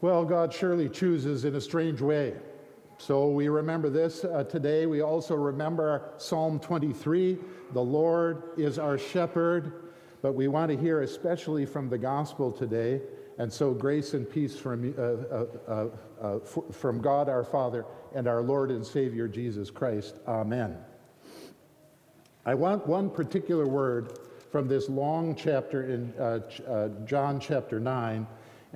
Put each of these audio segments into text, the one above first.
Well, God surely chooses in a strange way. So we remember this uh, today. We also remember Psalm 23 the Lord is our shepherd. But we want to hear especially from the gospel today. And so, grace and peace from, uh, uh, uh, uh from God our Father and our Lord and Savior Jesus Christ. Amen. I want one particular word from this long chapter in uh, John chapter 9,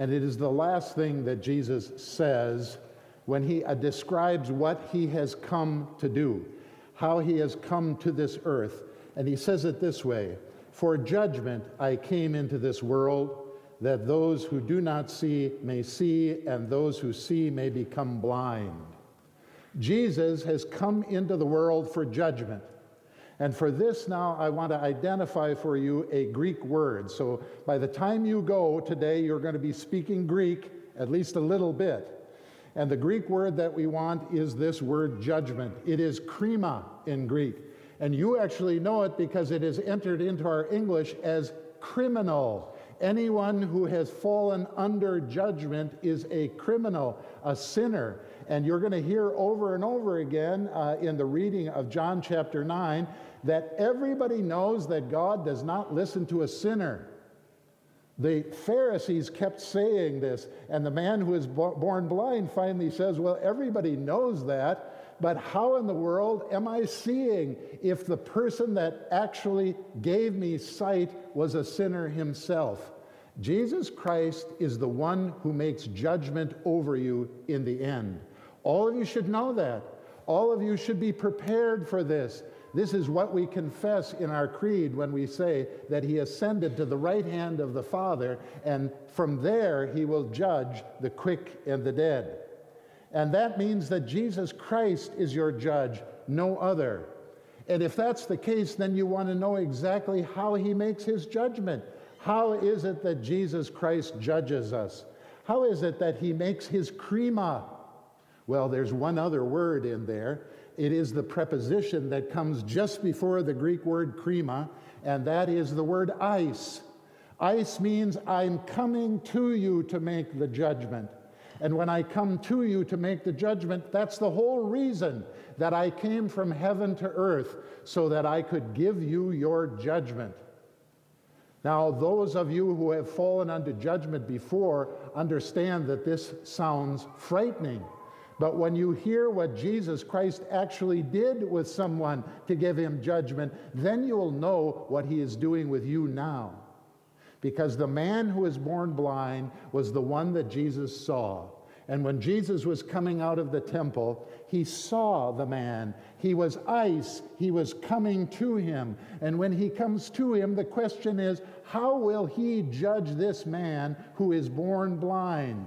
and it is the last thing that Jesus says when he uh, describes what he has come to do, how he has come to this earth. And he says it this way For judgment I came into this world, that those who do not see may see, and those who see may become blind. Jesus has come into the world for judgment. And for this now, I want to identify for you a Greek word. So by the time you go today, you're going to be speaking Greek, at least a little bit. And the Greek word that we want is this word judgment. It is krima in Greek. And you actually know it because it is entered into our English as criminal. Anyone who has fallen under judgment is a criminal, a sinner. And you're going to hear over and over again uh, in the reading of John chapter 9 that everybody knows that God does not listen to a sinner. The Pharisees kept saying this, and the man who was born blind finally says, Well, everybody knows that, but how in the world am I seeing if the person that actually gave me sight was a sinner himself? Jesus Christ is the one who makes judgment over you in the end. All of you should know that. All of you should be prepared for this. This is what we confess in our creed when we say that he ascended to the right hand of the Father, and from there he will judge the quick and the dead. And that means that Jesus Christ is your judge, no other. And if that's the case, then you want to know exactly how he makes his judgment. How is it that Jesus Christ judges us? How is it that he makes his krima? Well, there's one other word in there, it is the preposition that comes just before the Greek word krima, and that is the word ice. Ice means I'm coming to you to make the judgment. And when I come to you to make the judgment, that's the whole reason that I came from heaven to earth, so that I could give you your judgment. Now, those of you who have fallen under judgment before understand that this sounds frightening. But when you hear what Jesus Christ actually did with someone to give him judgment, then you will know what he is doing with you now. Because the man who was born blind was the one that Jesus saw. And when Jesus was coming out of the temple, he saw the man. He was ice. He was coming to him. And when he comes to him, the question is how will he judge this man who is born blind?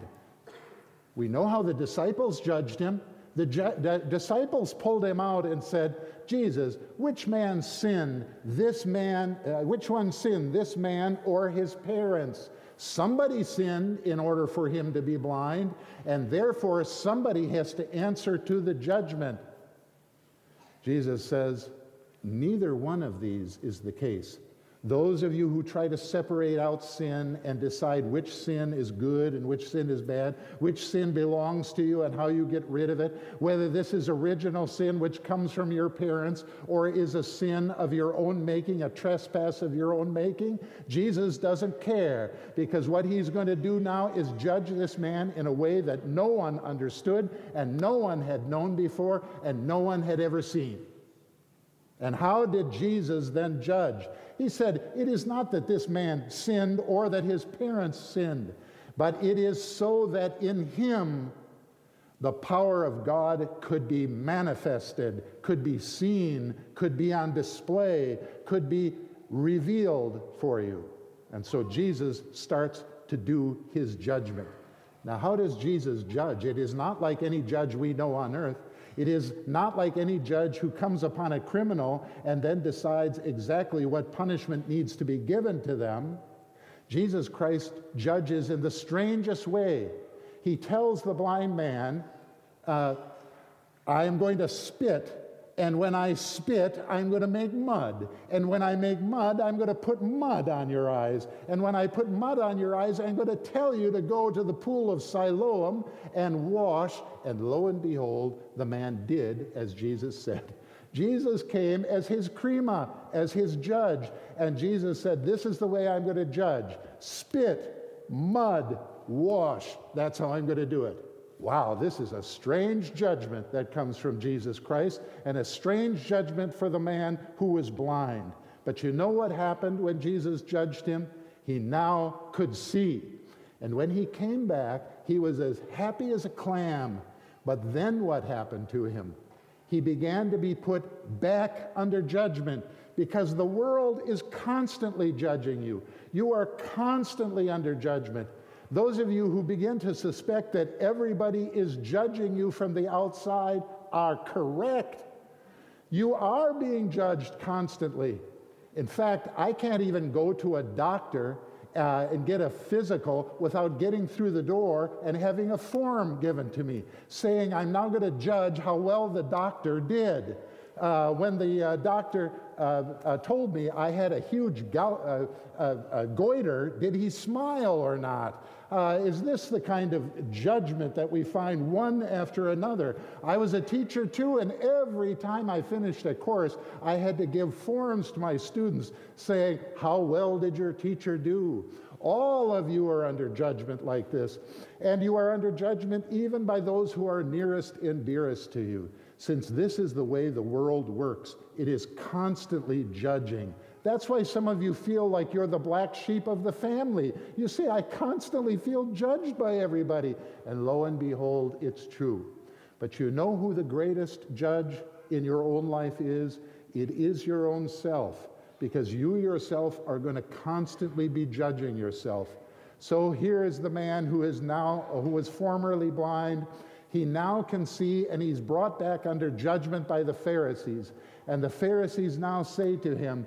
We know how the disciples judged him. The, ju- disciples pulled him out and said, Jesus, which man sinned? This man, uh, which one sinned, this man or his parents? Somebody sinned in order for him to be blind, and therefore somebody has to answer to the judgment. Jesus says, neither one of these is the case. Those of you who try to separate out sin and decide which sin is good and which sin is bad, which sin belongs to you and how you get rid of it, whether this is original sin which comes from your parents or is a sin of your own making, a trespass of your own making, Jesus doesn't care because what he's going to do now is judge this man in a way that no one understood and no one had known before and no one had ever seen. And how did Jesus then judge? He said, It is not that this man sinned or that his parents sinned, but it is so that in him the power of God could be manifested, could be seen, could be on display, could be revealed for you. And so Jesus starts to do his judgment. Now, how does Jesus judge? It is not like any judge we know on earth. It is not like any judge who comes upon a criminal and then decides exactly what punishment needs to be given to them. Jesus Christ judges in the strangest way. He tells the blind man, uh, I am going to spit And when I spit, I'm going to make mud. And when I make mud, I'm going to put mud on your eyes. And when I put mud on your eyes, I'm going to tell you to go to the pool of Siloam and wash. And lo and behold, the man did as Jesus said. Jesus came as his krima, as his judge. And Jesus said, This is the way I'm going to judge spit, mud, wash. That's how I'm going to do it. Wow, this is a strange judgment that comes from Jesus Christ, and a strange judgment for the man who was blind. But you know what happened when Jesus judged him? He now could see. And when he came back, he was as happy as a clam. But then what happened to him? He began to be put back under judgment because the world is constantly judging you. You are constantly under judgment. Those of you who begin to suspect that everybody is judging you from the outside are correct. You are being judged constantly. In fact, I can't even go to a doctor uh, and get a physical without getting through the door and having a form given to me saying I'm now going to judge how well the doctor did. Uh, when the uh, doctor uh, uh, told me I had a huge go- uh, goiter, did he smile or not? Uh, is this the kind of judgment that we find one after another? I was a teacher too, and every time I finished a course, I had to give forms to my students saying, How well did your teacher do? All of you are under judgment like this, and you are under judgment even by those who are nearest and dearest to you. Since this is the way the world works, it is constantly judging. That's why some of you feel like you're the black sheep of the family. You see, I constantly feel judged by everybody. And lo and behold, it's true. But you know who the greatest judge in your own life is? It is your own self, because you yourself are going to constantly be judging yourself. So here is the man who is now, who was formerly blind. He now can see, and he's brought back under judgment by the Pharisees. And the Pharisees now say to him,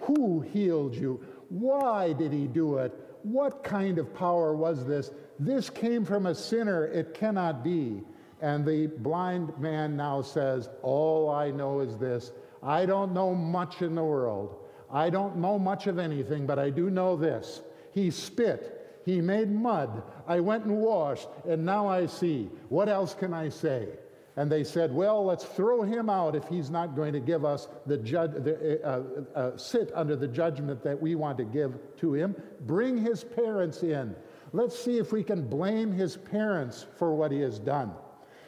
who healed you? Why did he do it? What kind of power was this? This came from a sinner. It cannot be. And the blind man now says, All I know is this I don't know much in the world. I don't know much of anything, but I do know this. He spit, he made mud. I went and washed, and now I see. What else can I say? And they said, well, let's throw him out if he's not going to give us the the, uh, uh, uh, sit under the judgment that we want to give to him. Bring his parents in. Let's see if we can blame his parents for what he has done.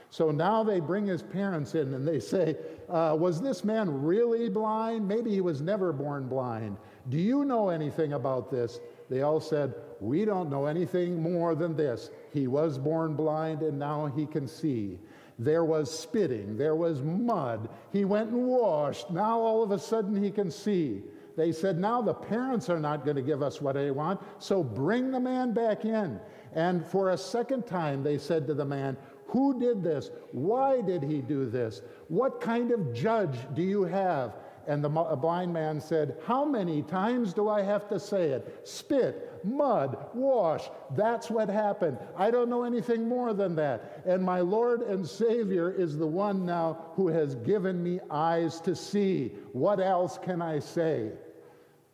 So now they bring his parents in and they say, uh, Was this man really blind? Maybe he was never born blind. Do you know anything about this? They all said, We don't know anything more than this. He was born blind and now he can see. There was spitting, there was mud. He went and washed. Now all of a sudden he can see. They said, Now the parents are not going to give us what they want, so bring the man back in. And for a second time, they said to the man, Who did this? Why did he do this? What kind of judge do you have? And the blind man said, How many times do I have to say it? Spit, mud, wash. That's what happened. I don't know anything more than that. And my Lord and Savior is the one now who has given me eyes to see. What else can I say?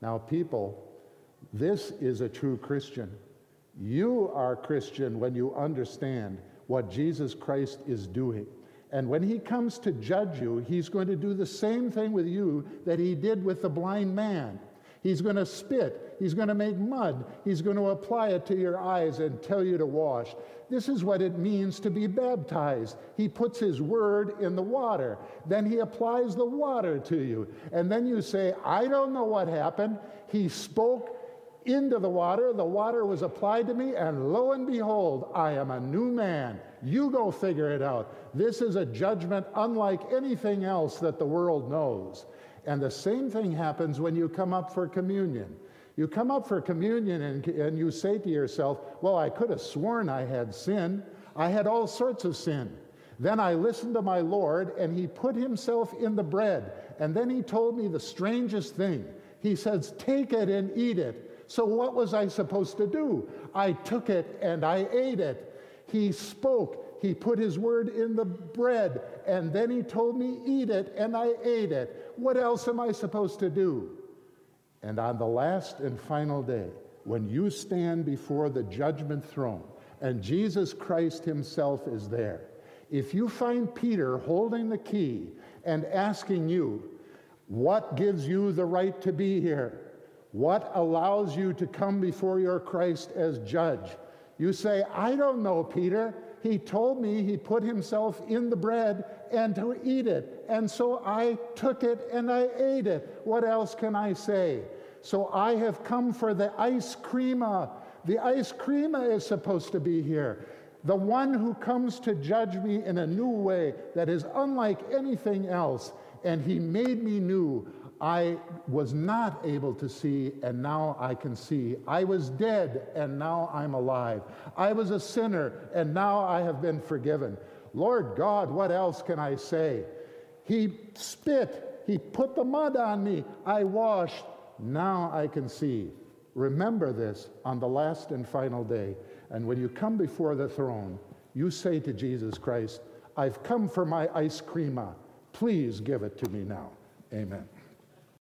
Now, people, this is a true Christian. You are Christian when you understand what Jesus Christ is doing. And when he comes to judge you, he's going to do the same thing with you that he did with the blind man. He's going to spit. He's going to make mud. He's going to apply it to your eyes and tell you to wash. This is what it means to be baptized. He puts his word in the water. Then he applies the water to you. And then you say, I don't know what happened. He spoke into the water. The water was applied to me. And lo and behold, I am a new man. You go figure it out. This is a judgment unlike anything else that the world knows. And the same thing happens when you come up for communion. You come up for communion and, and you say to yourself, Well, I could have sworn I had sin. I had all sorts of sin. Then I listened to my Lord, and he put himself in the bread. And then he told me the strangest thing. He says, Take it and eat it. So, what was I supposed to do? I took it and I ate it. He spoke he put his word in the bread, and then he told me, Eat it, and I ate it. What else am I supposed to do? And on the last and final day, when you stand before the judgment throne, and Jesus Christ himself is there, if you find Peter holding the key and asking you, What gives you the right to be here? What allows you to come before your Christ as judge? You say, I don't know, Peter. He told me he put himself in the bread and to eat it. And so I took it and I ate it. What else can I say? So I have come for the ice krima. The ice krima is supposed to be here. The one who comes to judge me in a new way that is unlike anything else. And he made me new. I was not able to see, and now I can see. I was dead, and now I'm alive. I was a sinner, and now I have been forgiven. Lord God, what else can I say? He spit, He put the mud on me. I washed, now I can see. Remember this on the last and final day. And when you come before the throne, you say to Jesus Christ, I've come for my ice krima. Please give it to me now. Amen.